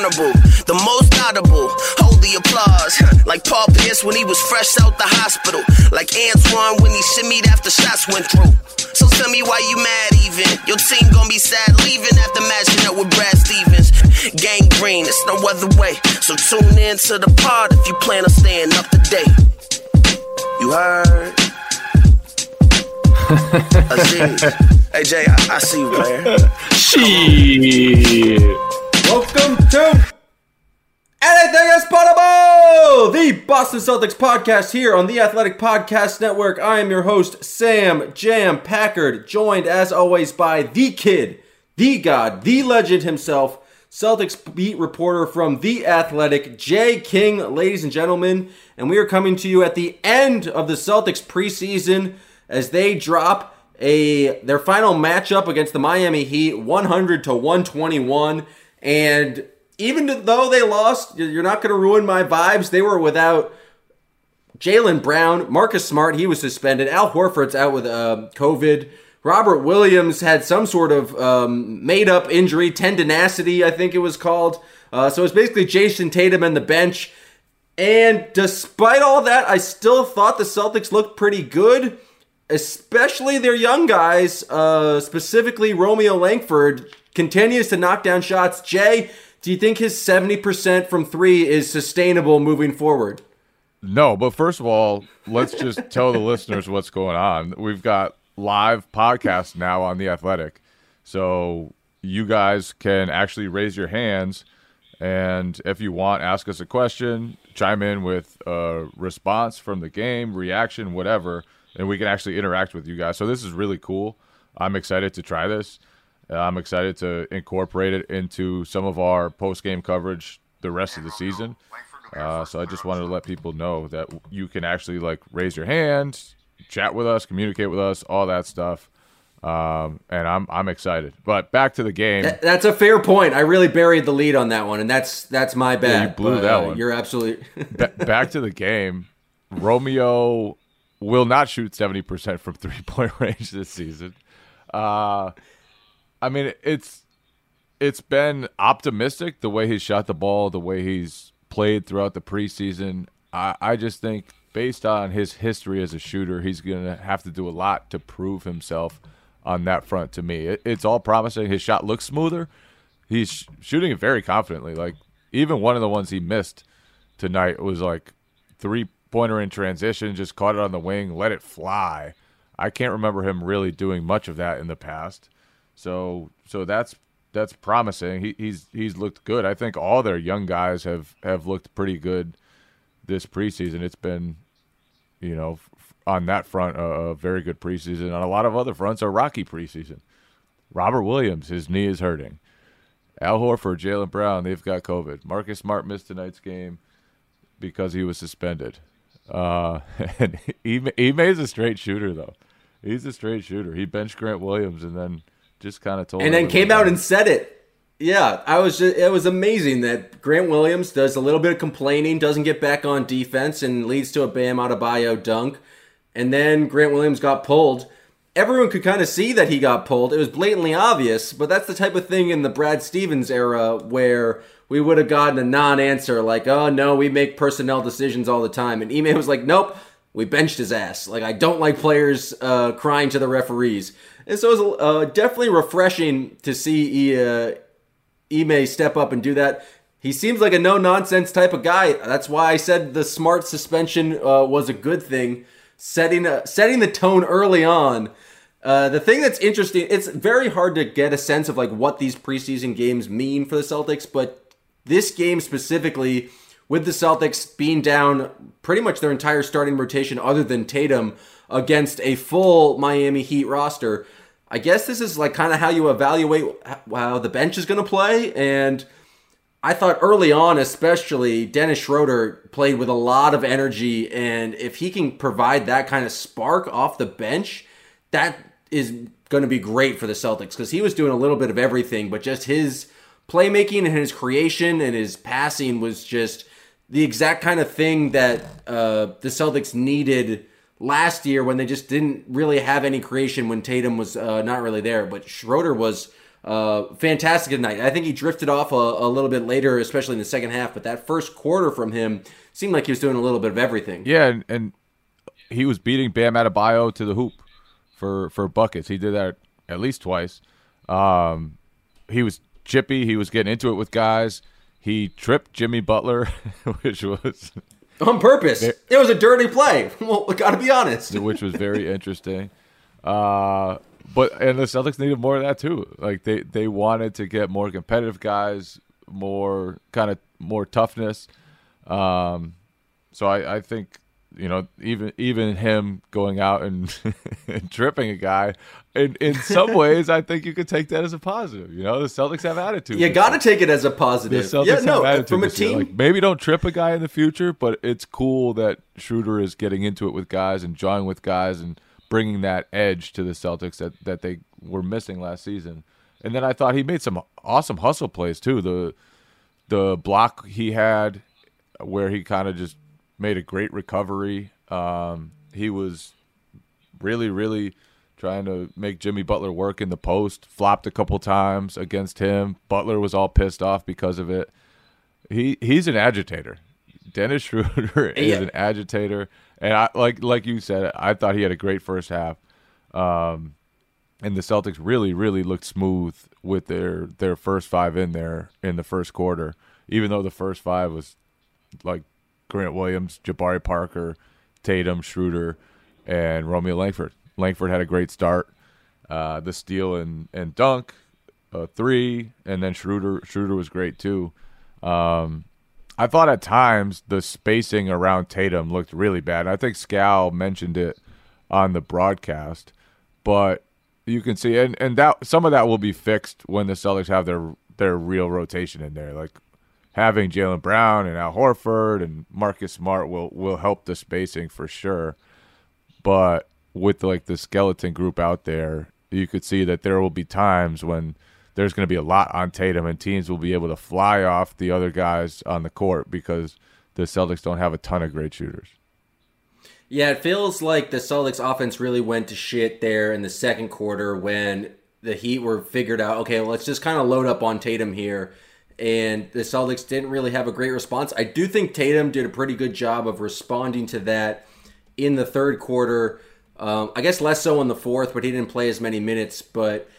honorable, the most audible. Hold the applause, like Paul Pierce when he was fresh out the hospital, like Antoine when he shimmied after shots went through. So tell me why you mad even? Your team gonna be sad leaving after matching up with Brad Stevens. Gang green, it's no other way. So tune in to the pod if you plan on staying up to date. You heard? Aziz. hey Jay, I, I see you, player. Shit. Welcome to Anything is Potable, the Boston Celtics podcast here on the Athletic Podcast Network. I am your host, Sam Jam Packard, joined as always by the kid, the god, the legend himself, Celtics beat reporter from The Athletic, Jay King, ladies and gentlemen. And we are coming to you at the end of the Celtics preseason as they drop a their final matchup against the Miami Heat 100 to 121 and even though they lost you're not going to ruin my vibes. They were without Jaylen Brown Marcus Smart he was suspended Al Horford's out with uh, COVID. Robert Williams had some sort of um, made up injury tendinacity I think it was called. Uh, so it's basically Jayson Tatum and the bench. And despite all that I still thought the Celtics looked pretty good especially their young guys, uh, specifically Romeo Langford, continues to knock down shots. Jay, do you think his 70% from three is sustainable moving forward? No, but first of all, let's just tell the listeners what's going on. We've got live podcasts now on The Athletic. So you guys can actually raise your hands. And if you want, ask us a question, chime in with a response from the game, reaction, whatever and we can actually interact with you guys. So this is really cool. I'm excited to try this. Uh, I'm excited to incorporate it into some of our post game coverage the rest of the season. Uh, so I just wanted to let people know that you can actually like raise your hand, chat with us, communicate with us, all that stuff. Um, and I'm I'm excited. But back to the game. Th- that's a fair point. I really buried the lead on that one, and that's that's my bad. Yeah, you blew but, that uh, one. You're absolutely back to the game. Romeo will not shoot 70% from three point range this season. Uh, I mean, it's it's been optimistic the way he's shot the ball, the way he's played throughout the preseason. I, I just think based on his history as a shooter, he's going to have to do a lot to prove himself on that front to me. It, it's all promising. His shot looks smoother. He's sh- shooting it very confidently. Like, even one of the ones he missed tonight was like three pointer in transition, just caught it on the wing, let it fly. I can't remember him really doing much of that in the past. So so that's that's promising. He, he's he's looked good. I think all their young guys have have looked pretty good this preseason. It's been, you know, on that front a, very good preseason. On a lot of other fronts, a rocky preseason. Robert Williams, his knee is hurting. Al Horford, Jaylen Brown, they've got COVID. Marcus Smart missed tonight's game because he was suspended. Uh, and Ime is a straight shooter though. He's a straight shooter. He benched Grant Williams and then just kind of told. and then came out and said it. Yeah, I was. Just, it was amazing that Grant Williams does a little bit of complaining, doesn't get back on defense, and leads to a Bam Adebayo dunk. And then Grant Williams got pulled. Everyone could kind of see that he got pulled. It was blatantly obvious, but that's the type of thing in the Brad Stevens era where we would have gotten a non-answer like, "Oh no, we make personnel decisions all the time." And Ime was like, "Nope, we benched his ass." Like I don't like players uh, crying to the referees, and so it was uh, definitely refreshing to see uh, Ime step up and do that. He seems like a no-nonsense type of guy. That's why I said the smart suspension uh, was a good thing, setting a, setting the tone early on. Uh, the thing that's interesting, it's very hard to get a sense of like what these preseason games mean for the Celtics, but this game specifically, with the Celtics being down pretty much their entire starting rotation other than Tatum against a full Miami Heat roster, I guess this is like kind of how you evaluate how the bench is going to play. And I thought early on, especially, Dennis Schroeder played with a lot of energy. And if he can provide that kind of spark off the bench, that is going to be great for the Celtics because he was doing a little bit of everything, but just his playmaking and his creation and his passing was just the exact kind of thing that uh, the Celtics needed last year when they just didn't really have any creation when Tatum was uh, not really there. But Schroeder was uh, fantastic tonight. I think he drifted off a, a, little bit later, especially in the second half. But that first quarter from him seemed like he was doing a little bit of everything. Yeah, and, and he was beating Bam Adebayo to the hoop for for buckets. He did that at least twice. Um, he was chippy. He was getting into it with guys. He tripped Jimmy Butler, which was on purpose. It, it was a dirty play. Well, got to be honest. which was very interesting. Uh, but and the Celtics needed more of that too. Like they they wanted to get more competitive guys, more kind of more toughness. Um, so I, I think you know even even him going out and, and tripping a guy in in some ways I think you could take that as a positive. You know the Celtics have attitude. You got to take it as a positive. The Celtics yeah, no, have from a team. Like, maybe don't trip a guy in the future, but it's cool that Schroeder is getting into it with guys and drawing with guys and bringing that edge to the Celtics that, that they were missing last season. And then I thought he made some awesome hustle plays too. The the block he had where he kind of just made a great recovery. Um, he was really, really trying to make Jimmy Butler work in the post. Flopped a couple times against him. Butler was all pissed off because of it. He he's an agitator. Dennis Schroeder is yeah. an agitator, and I like like you said, I thought he had a great first half. Um, and the Celtics really, really looked smooth with their their first five in there in the first quarter. Even though the first five was like Grant Williams, Jabari Parker, Tatum, Schroeder, and Romeo Langford. Langford had a great start. Uh, the steal and and dunk, a three, and then Schroeder Schroeder was great too. Um, I thought at times the spacing around Tatum looked really bad. I think Scal mentioned it on the broadcast, but you can see and, and that some of that will be fixed when the Celtics have their their real rotation in there. Like having Jaylen Brown and Al Horford and Marcus Smart will will help the spacing for sure. But with like the skeleton group out there, you could see that there will be times when there's going to be a lot on Tatum, and teams will be able to fly off the other guys on the court because the Celtics don't have a ton of great shooters. Yeah, it feels like the Celtics offense really went to shit there in the second quarter when the Heat were figured out, okay, let's just kind of load up on Tatum here. And the Celtics didn't really have a great response. I do think Tatum did a pretty good job of responding to that in the third quarter. Um, I guess less so in the fourth, but he didn't play as many minutes. But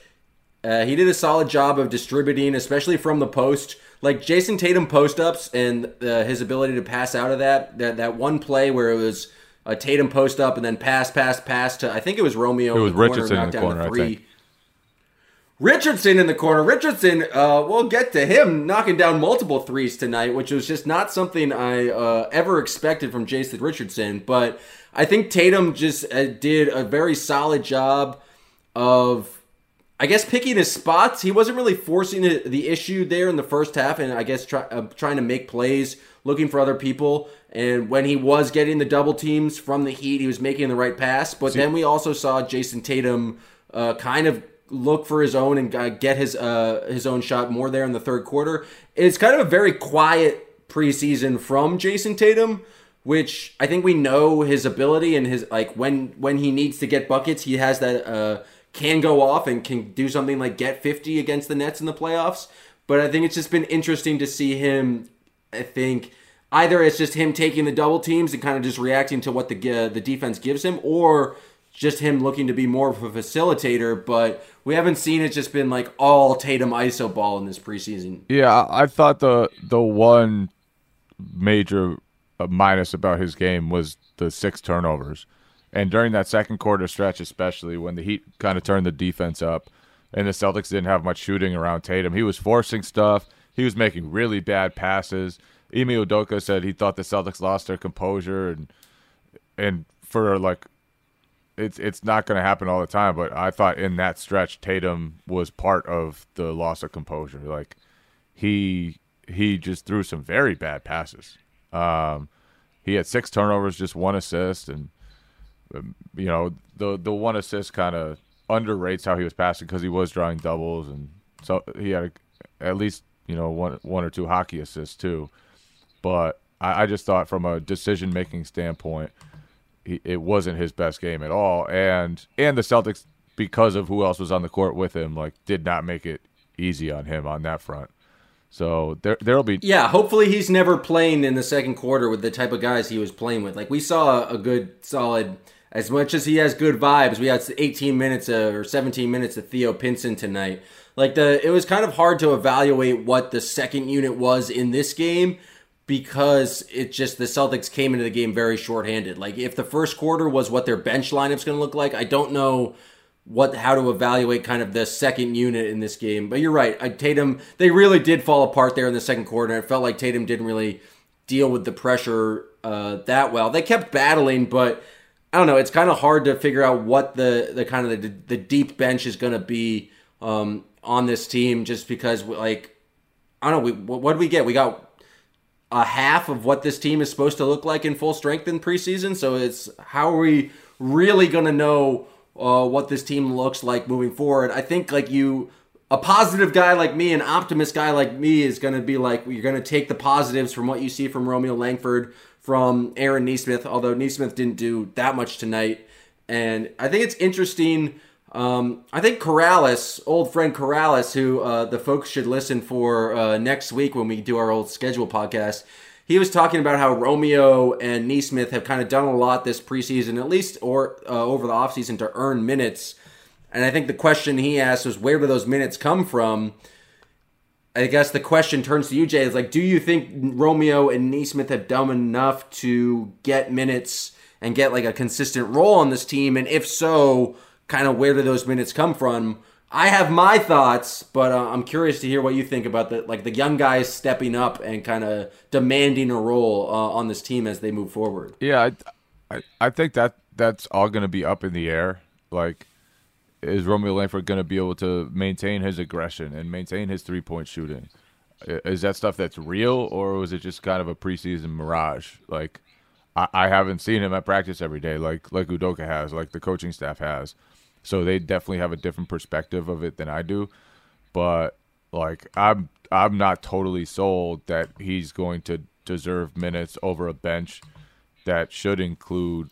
uh, he did a solid job of distributing, especially from the post. Like Jayson Tatum post ups and uh, his ability to pass out of that. That that one play where it was a Tatum post up and then pass, pass, pass to I think it was Romeo. It was Richardson in the corner. I think. Richardson in the corner. Richardson, uh, we'll get to him knocking down multiple threes tonight, which was just not something I uh, ever expected from Jason Richardson. But I think Tatum just uh, did a very solid job of I guess picking his spots. He wasn't really forcing the issue there in the first half, and I guess try, uh, trying to make plays, looking for other people. And when he was getting the double teams from the Heat, he was making the right pass. But See, then we also saw Jayson Tatum uh, kind of look for his own and uh, get his uh, his own shot more there in the third quarter. It's kind of a very quiet preseason from Jayson Tatum which I think we know his ability and his like when when he needs to get buckets, he has that uh, can go off and can do something like get 50 against the Nets in the playoffs. But I think it's just been interesting to see him. I think either it's just him taking the double teams and kind of just reacting to what the uh, the defense gives him, or just him looking to be more of a facilitator. But we haven't seen it just been like all Tatum ISO ball in this preseason. Yeah, I thought the the one major uh, minus about his game was the six turnovers. And during that second quarter stretch, especially when the Heat kind of turned the defense up and the Celtics didn't have much shooting around Tatum, he was forcing stuff. He was making really bad passes. Ime Udoka said he thought the Celtics lost their composure and and for like it's it's not going to happen all the time, but I thought in that stretch Tatum was part of the loss of composure. Like he he just threw some very bad passes. Um, he had six turnovers, just one assist, and you know, the the one assist kind of underrates how he was passing because he was drawing doubles, and so he had a, at least you know one one or two hockey assists too. But I, I just thought from a decision making standpoint, it wasn't his best game at all, and and the Celtics because of who else was on the court with him, like did not make it easy on him on that front. So there there'll be Yeah, hopefully he's never playing in the second quarter with the type of guys he was playing with. Like we saw a good solid as much as he has good vibes, we had 18 minutes of, or 17 minutes of Theo Pinson tonight. Like the it was kind of hard to evaluate what the second unit was in this game because it just the Celtics came into the game very shorthanded. Like if the first quarter was what their bench lineup's going to look like, I don't know what how to evaluate kind of the second unit in this game. But you're right, I, Tatum they really did fall apart there in the second quarter. It felt like Tatum didn't really deal with the pressure uh, that well. They kept battling, but I don't know. It's kind of hard to figure out what the the kind of the, the deep bench is going to be um, on this team, just because like I don't know. We, what do we get? We got a half of what this team is supposed to look like in full strength in preseason. So it's how are we really going to know uh, what this team looks like moving forward? I think like you, a positive guy like me, an optimist guy like me, is going to be like you're going to take the positives from what you see from Romeo Langford, from Aaron Nesmith. Although Nesmith didn't do that much tonight, and I think it's interesting. Um, I think Corrales, old friend Corrales, who uh, the folks should listen for uh, next week when we do our old schedule podcast. He was talking about how Romeo and Nesmith have kind of done a lot this preseason, at least or uh, over the offseason, to earn minutes. And I think the question he asked was, where do those minutes come from? I guess the question turns to you, Jay. Is like, do you think Romeo and Nesmith have done enough to get minutes and get like a consistent role on this team? And if so, kind of where do those minutes come from? I have my thoughts, but uh, I'm curious to hear what you think about the like the young guys stepping up and kind of demanding a role uh, on this team as they move forward. Yeah, I, I, I think that that's all going to be up in the air. Like, is Romeo Langford going to be able to maintain his aggression and maintain his three point shooting? Is that stuff that's real, or was it just kind of a preseason mirage? Like, I, I haven't seen him at practice every day, like like Udoka has, like the coaching staff has. So they definitely have a different perspective of it than I do. But like I'm I'm not totally sold that he's going to deserve minutes over a bench that should include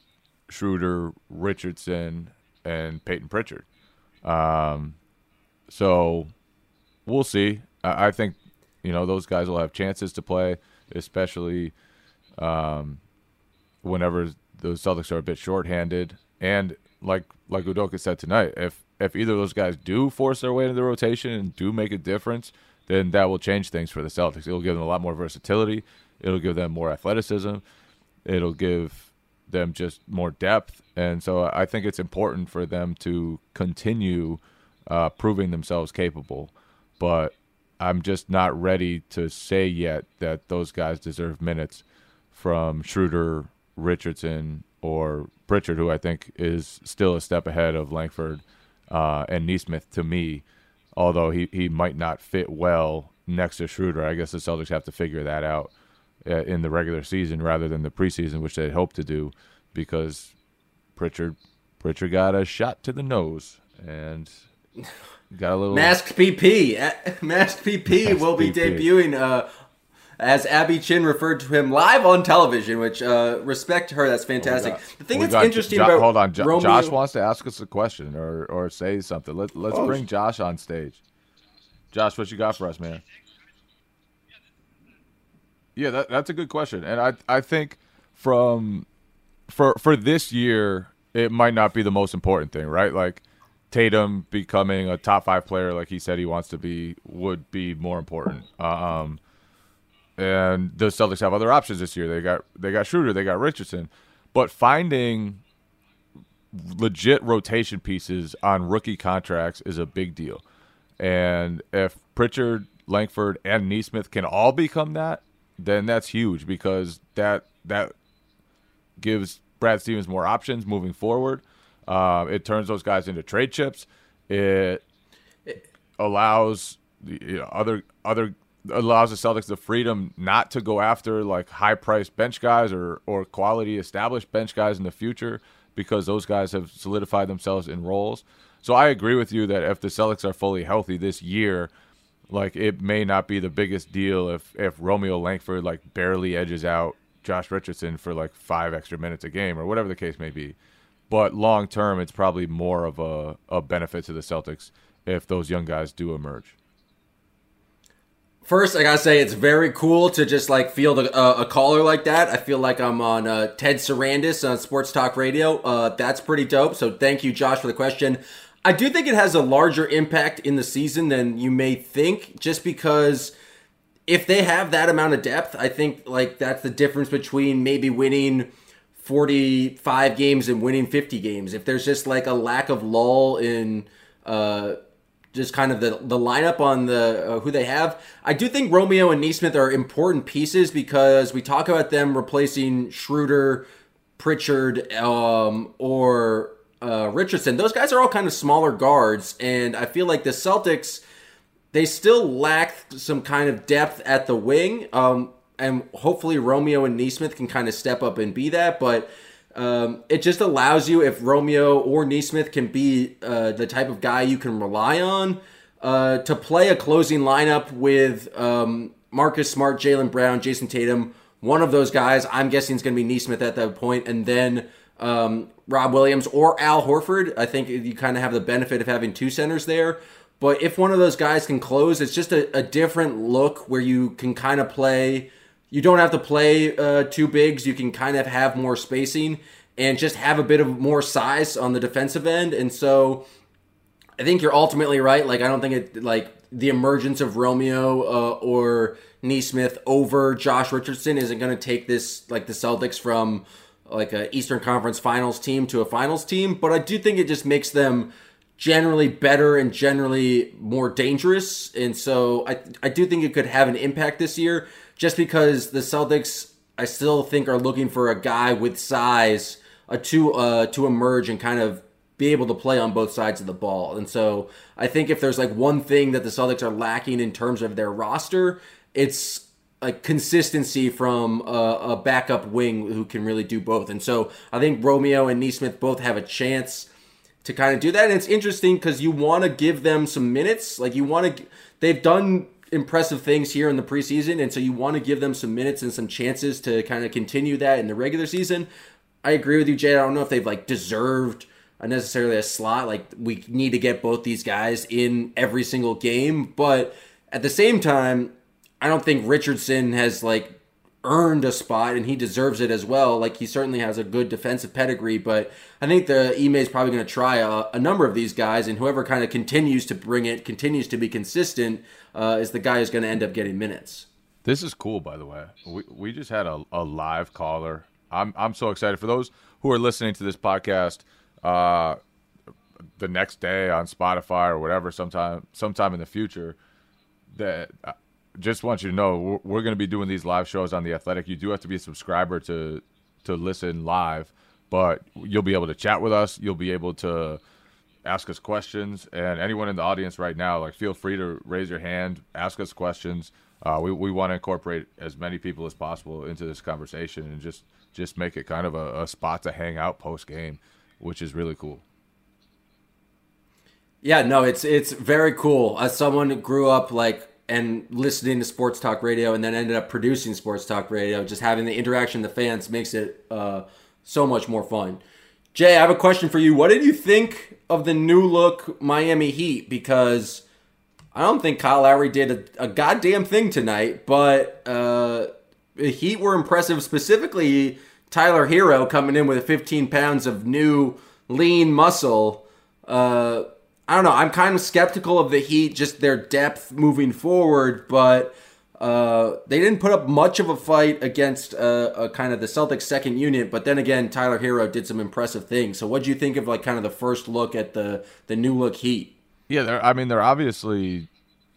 Schroeder, Richardson, and Payton Pritchard. Um, so we'll see. I, I think you know those guys will have chances to play, especially um, whenever the Celtics are a bit shorthanded. And like like Udoka said tonight, if if either of those guys do force their way into the rotation and do make a difference, then that will change things for the Celtics. It'll give them a lot more versatility. It'll give them more athleticism. It'll give them just more depth. And so I think it's important for them to continue uh, proving themselves capable. But I'm just not ready to say yet that those guys deserve minutes from Schroeder, Richardson, or Pritchard, who I think is still a step ahead of Langford uh, and Nesmith to me, although he, he might not fit well next to Schroeder. I guess the Celtics have to figure that out uh, in the regular season rather than the preseason, which they hope to do, because Pritchard Pritchard got a shot to the nose and got a little masked PP. Masked PP will be PP. debuting uh, as Abby Chin referred to him live on television, which uh, respect to her. That's fantastic. Oh the thing that's interesting jo- about hold on, jo- Romeo... Josh wants to ask us a question or or say something. Let let's oh, bring Josh on stage. Josh, what you got for us, man? Yeah, that, that's a good question, and I I think from for for this year it might not be the most important thing, right? Like Tatum becoming a top five player, like he said he wants to be, would be more important. Um, and the Celtics have other options this year. They got they got Schroeder, they got Richardson, but finding legit rotation pieces on rookie contracts is a big deal. And if Pritchard, Langford, and Nesmith can all become that, then that's huge because that that gives Brad Stevens more options moving forward. Uh, it turns those guys into trade chips. It allows you know, other other allows the Celtics the freedom not to go after like high priced bench guys or or quality established bench guys in the future because those guys have solidified themselves in roles. So I agree with you that if the Celtics are fully healthy this year, like it may not be the biggest deal if if Romeo Langford like barely edges out Josh Richardson for like 5 extra minutes a game or whatever the case may be. But long term it's probably more of a a benefit to the Celtics if those young guys do emerge. First, I gotta say it's very cool to just like field a, a, a caller like that. I feel like I'm on uh, Ted Sarandis on Sports Talk Radio. Uh, that's pretty dope. So thank you, Josh, for the question. I do think it has a larger impact in the season than you may think, just because if they have that amount of depth, I think like that's the difference between maybe winning 45 games and winning 50 games. If there's just like a lack of lull in uh, just kind of the, the lineup on the uh, who they have, I do think Romeo and Nesmith are important pieces because we talk about them replacing Schroeder, Pritchard, um, or uh, Richardson. Those guys are all kind of smaller guards, and I feel like the Celtics they still lack some kind of depth at the wing. Um, and hopefully Romeo and Nesmith can kind of step up and be that. But um, it just allows you, if Romeo or Nesmith can be uh, the type of guy you can rely on, uh, to play a closing lineup with um, Marcus Smart, Jaylen Brown, Jayson Tatum. One of those guys, I'm guessing, is going to be Nesmith at that point, and then um, Rob Williams or Al Horford. I think you kind of have the benefit of having two centers there. But if one of those guys can close, it's just a, a different look where you can kind of play. You don't have to play uh, two bigs. You can kind of have more spacing and just have a bit of more size on the defensive end. And so I think you're ultimately right. Like, I don't think it, like, the emergence of Romeo uh, or Nesmith over Josh Richardson isn't going to take this, like, the Celtics from, like, a Eastern Conference finals team to a finals team. But I do think it just makes them generally better and generally more dangerous. And so I I do think it could have an impact this year just because the Celtics I still think are looking for a guy with size uh, to uh, to emerge and kind of be able to play on both sides of the ball. And so I think if there's like one thing that the Celtics are lacking in terms of their roster, it's like consistency from a, a backup wing who can really do both. And so I think Romeo and Nesmith both have a chance to kind of do that. And it's interesting because you want to give them some minutes. Like you want to, they've done impressive things here in the preseason, and so you want to give them some minutes and some chances to kind of continue that in the regular season. I agree with you, Jay. I don't know if they've like deserved necessarily a slot. Like we need to get both these guys in every single game, but at the same time, I don't think Richardson has like earned a spot and he deserves it as well. Like he certainly has a good defensive pedigree, but I think the Ime is probably going to try a, a, number of these guys, and whoever kind of continues to bring it, continues to be consistent, uh, is the guy who's going to end up getting minutes. This is cool, by the way. We we just had a, a live caller. I'm I'm so excited for those who are listening to this podcast. Uh, the next day on Spotify or whatever, sometime sometime in the future, that just want you to know we're, we're going to be doing these live shows on the Athletic. You do have to be a subscriber to to listen live, but you'll be able to chat with us. You'll be able to ask us questions, and anyone in the audience right now, like feel free to raise your hand, ask us questions. Uh, we we want to incorporate as many people as possible into this conversation and just just make it kind of a, a spot to hang out post game, which is really cool. Yeah, no, it's it's very cool. As someone who grew up like and listening to sports talk radio and then ended up producing sports talk radio. Just having the interaction the fans makes it uh, so much more fun. Jay i have a question for you. What did you think of the new look miami heat? Because i don't think kyle lowry did a, a goddamn thing tonight but uh, the heat were impressive specifically tyler herro coming in with 15 pounds of new lean muscle. Uh, I don't know. I'm kind of skeptical of the Heat, just their depth moving forward, but uh, they didn't put up much of a fight against uh, a kind of the Celtics second unit. But then again, Tyler Herro did some impressive things. So, what do you think of like kind of the first look at the the new look Heat? Yeah, they're. I mean, they're obviously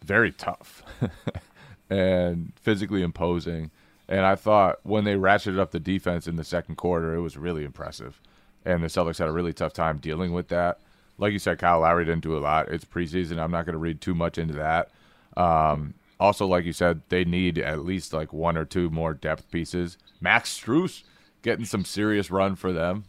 very tough and physically imposing. And I thought when they ratcheted up the defense in the second quarter, it was really impressive. And the Celtics had a really tough time dealing with that like you said, Kyle Lowry didn't do a lot. It's preseason. I'm not going to read too much into that. Um, also, like you said, they need at least like one or two more depth pieces. Max Strus getting some serious run for them.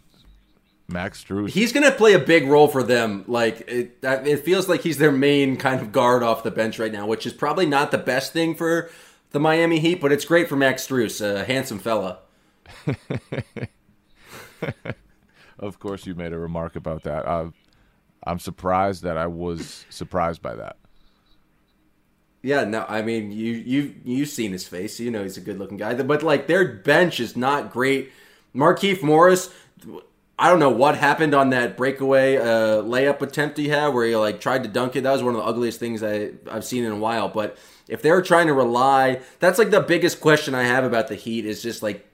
Max Strus. He's going to play a big role for them. Like it, it feels like he's their main kind of guard off the bench right now, which is probably not the best thing for the Miami Heat, but it's great for Max Strus, a handsome fella. of course, you made a remark about that. Uh, I'm surprised that I was surprised by that. Yeah, no, I mean you you you've seen his face, you know he's a good looking guy. But like their bench is not great. Markieff Morris, I don't know what happened on that breakaway uh, layup attempt he had where he like tried to dunk it. That was one of the ugliest things I I've seen in a while. But if they're trying to rely, that's like the biggest question I have about the Heat is just like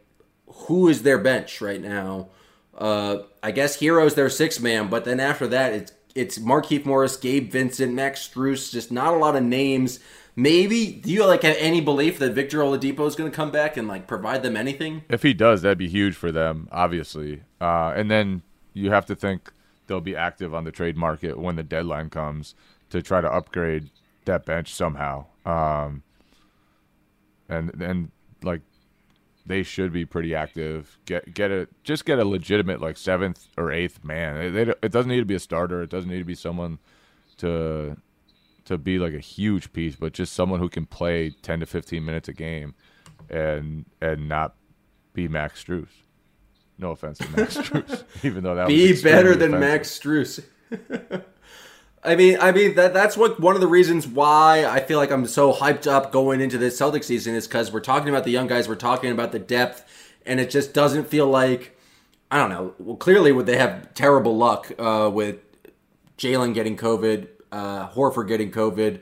who is their bench right now? Uh, I guess Herro's their six man, but then after that it's it's Markieff Morris, Gabe Vincent, Max Strus, just not a lot of names maybe do you like have any belief that Victor Oladipo is going to come back and like provide them anything? If he does, that'd be huge for them, obviously. Uh, and then you have to think they'll be active on the trade market when the deadline comes to try to upgrade that bench somehow. Um, and and like they should be pretty active. Get get a just get a legitimate like seventh or eighth man. It, it doesn't need to be a starter. It doesn't need to be someone to to be like a huge piece, but just someone who can play 10 to 15 minutes a game and and not be Max Strus. No offense to Max Strus, even though that be better than offensive. Max Strus. I mean, I mean that that's what one of the reasons why I feel like I'm so hyped up going into this Celtic season is because we're talking about the young guys, we're talking about the depth, and it just doesn't feel like I don't know. Well, clearly, would they have terrible luck uh, with Jaylen getting COVID, uh, Horford getting COVID,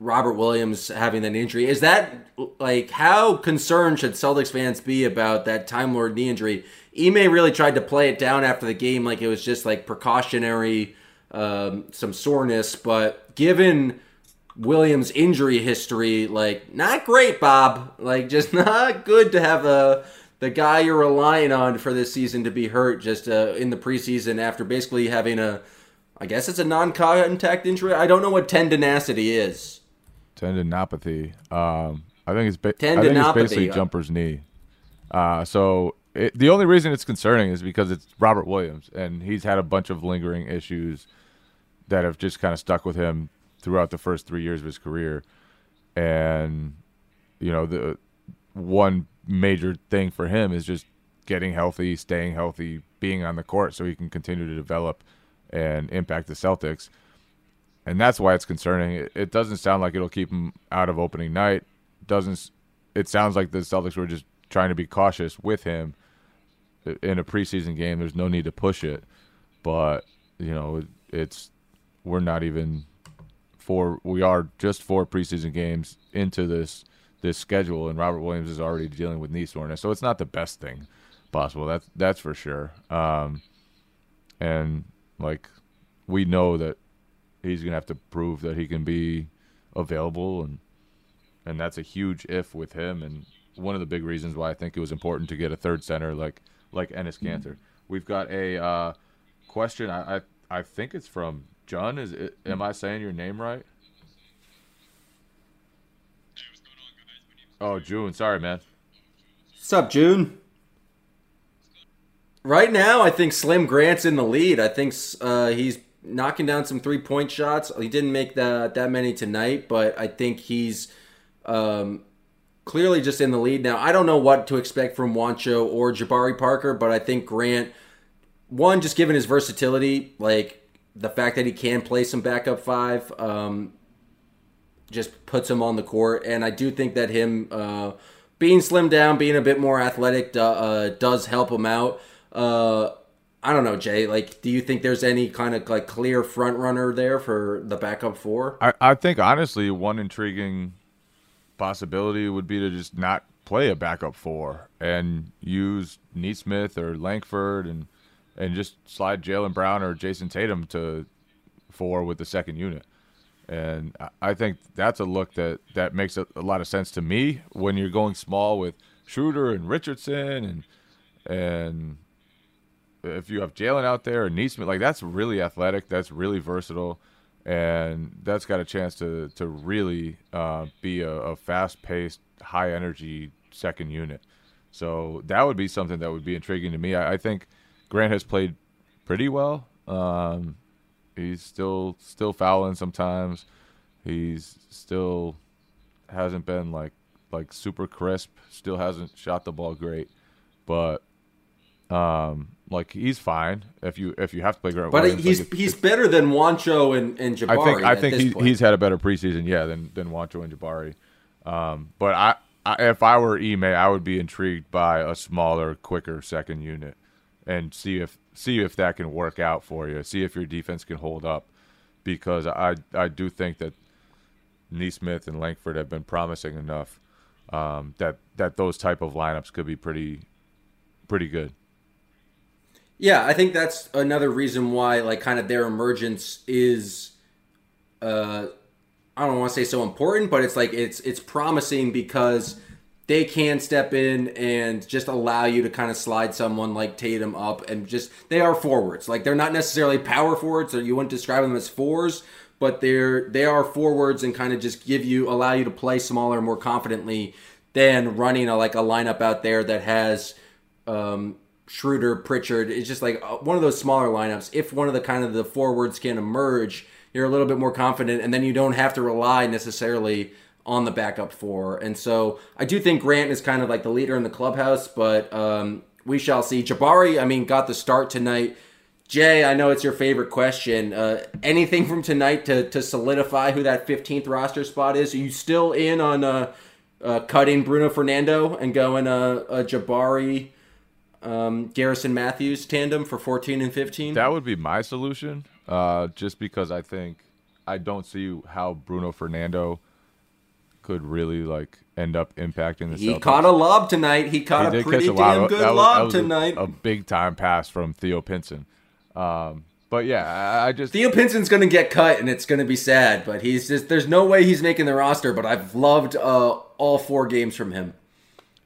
Robert Williams having an injury. Is that like how concerned should Celtics fans be about that Time Lord knee injury? Ime really tried to play it down after the game like it was just like precautionary, um, some soreness, but given Williams' injury history, like not great, Bob. Like just not good to have a the guy you're relying on for this season to be hurt just uh, in the preseason after basically having a I guess it's a non-contact injury. I don't know what tendinacity is. Tendinopathy. Um, I think it's ba- tendinopathy. I think it's basically jumper's knee. Uh, so it, the only reason it's concerning is because it's Robert Williams, and he's had a bunch of lingering issues that have just kind of stuck with him throughout the first three years of his career. And you know, the one major thing for him is just getting healthy, staying healthy, being on the court, so he can continue to develop and impact the Celtics. And that's why it's concerning. It, doesn't sound like it'll keep him out of opening night. Doesn't it sounds like the Celtics were just trying to be cautious with him in a preseason game. There's no need to push it, but you know it's we're not even four. We are just four preseason games into this this schedule, and Robert Williams is already dealing with knee soreness, so it's not the best thing possible. That's that's for sure. Um, and like we know that he's gonna have to prove that he can be available, and and that's a huge if with him. And one of the big reasons why I think it was important to get a third center like like Enes Kanter. Mm-hmm. We've got a uh, question. I, I I think it's from John. Is it, am I saying your name right? Oh, June. Sorry, man. What's up, June? Right now, I think Slim Grant's in the lead. I think uh, he's knocking down some three point shots. He didn't make that that many tonight, but I think he's um, clearly just in the lead now. I don't know what to expect from Juancho or Jabari Parker, but I think Grant, one, just given his versatility, like the fact that he can play some backup five, um, just puts him on the court. And I do think that him uh, being slimmed down, being a bit more athletic, uh, does help him out. Uh, I don't know, Jay. Like, do you think there's any kind of like clear front runner there for the backup four? I, I think honestly, one intriguing possibility would be to just not play a backup four and use Nesmith or Langford and and just slide Jaylen Brown or Jayson Tatum to four with the second unit. And I think that's a look that, that makes a, a lot of sense to me when you're going small with Schroeder and Richardson and and if you have Jaylen out there or Nesmith, like that's really athletic, that's really versatile, and that's got a chance to to really uh, be a, a fast paced, high energy second unit. So that would be something that would be intriguing to me. I, I think Grant has played pretty well. Um, he's still still fouling sometimes. He's still hasn't been like like super crisp. Still hasn't shot the ball great, but um, Like he's fine if you if you have to play Grant But Williams. he's like, if- he's better than Juancho and, and Jabari. I think I think he, point. he's had a better preseason, yeah, than than Juancho and Jabari. Um, but I, I if I were Ime, I would be intrigued by a smaller, quicker second unit and see if see if that can work out for you. See if your defense can hold up, because I I do think that Nesmith and Langford have been promising enough um, that that those type of lineups could be pretty pretty good. Yeah, I think that's another reason why, like, kind of their emergence is, uh, I don't want to say so important, but it's like it's it's promising because they can step in and just allow you to kind of slide someone like Tatum up and just they are forwards. Like they're not necessarily power forwards, or you wouldn't describe them as fours, but they're they are forwards and kind of just give you allow you to play smaller, more confidently than running a like a lineup out there that has um, Schroeder, Pritchard. It's just like uh, one of those smaller lineups. If one of the kind of the forwards can emerge, you're a little bit more confident, and then you don't have to rely necessarily on the backup four. And so I do think Grant is kind of like the leader in the clubhouse, but um, we shall see. Jabari, I mean, got the start tonight. Jay, I know it's your favorite question. Uh, anything from tonight to, to solidify who that 15th roster spot is? Are you still in on uh, uh, cutting Bruno Fernando and going uh, a Jabari, um, Garrison Matthews tandem for 14 and 15? That would be my solution, uh, just because I think I don't see how Bruno Fernando could really like end up impacting the he Celtics. caught a lob tonight. He caught a pretty a damn good that lob was a- tonight. A, big time pass from Theo Pinson. Um, but yeah, I, I just Theo Pinson's going to get cut, and it's going to be sad. But he's just there's no way he's making the roster. But I've loved uh, all four games from him.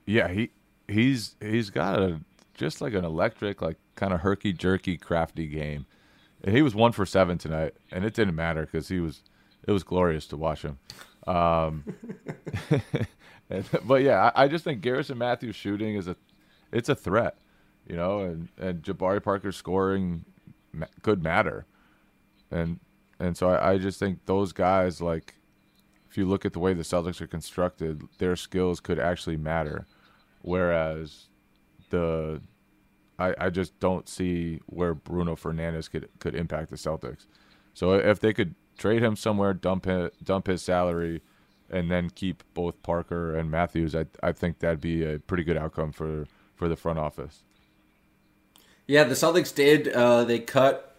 yeah he he's he's got a just like an electric like kind of herky jerky crafty game, and he was one for seven tonight, and it didn't matter because he was it was glorious to watch him. Um, and, but yeah, I, I just think Garrison Matthews shooting is a it's a threat, you know, and and Jabari Parker scoring ma- could matter, and and so I, I just think those guys like if you look at the way the Celtics are constructed, their skills could actually matter, whereas the I, I just don't see where Bruno Fernandez could could impact the Celtics. So if they could trade him somewhere, dump his, dump his salary, and then keep both Parker and Matthews, I I think that'd be a pretty good outcome for for the front office. Yeah, the Celtics did. Uh, they cut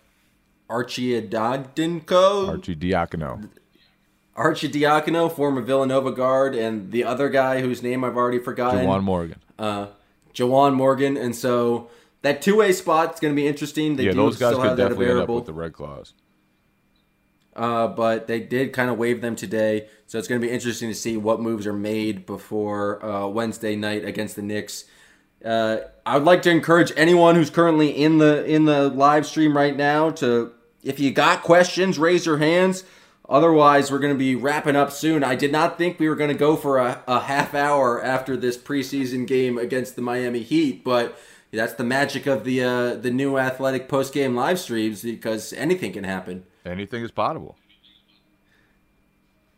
Archie Adadinko, Archie Diacono, Arcidiacono, former Villanova guard, and the other guy whose name I've already forgotten. Juwan Morgan. uh, Juwan Morgan, and so that two way spot's going to be interesting. They yeah, do those guys could definitely end up with the Red Claws. Uh, but they did kind of waive them today, so it's going to be interesting to see what moves are made before uh, Wednesday night against the Knicks. Uh, I would like to encourage anyone who's currently in the in the live stream right now to, if you got questions, raise your hands. Otherwise, we're going to be wrapping up soon. I did not think we were going to go for a, a half hour after this preseason game against the Miami Heat, but that's the magic of the uh, the new athletic post game live streams because anything can happen. Anything is possible.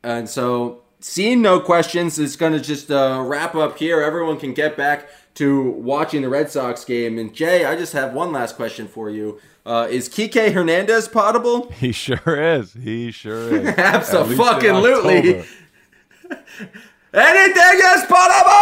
And so, seeing no questions is going to just uh, wrap up here. Everyone can get back to watching the Red Sox game. And Jay, I just have one last question for you. Uh, is Kike Hernandez potable? He sure is. He sure is. At least Abso-fucking-lutely. October. Anything is potable!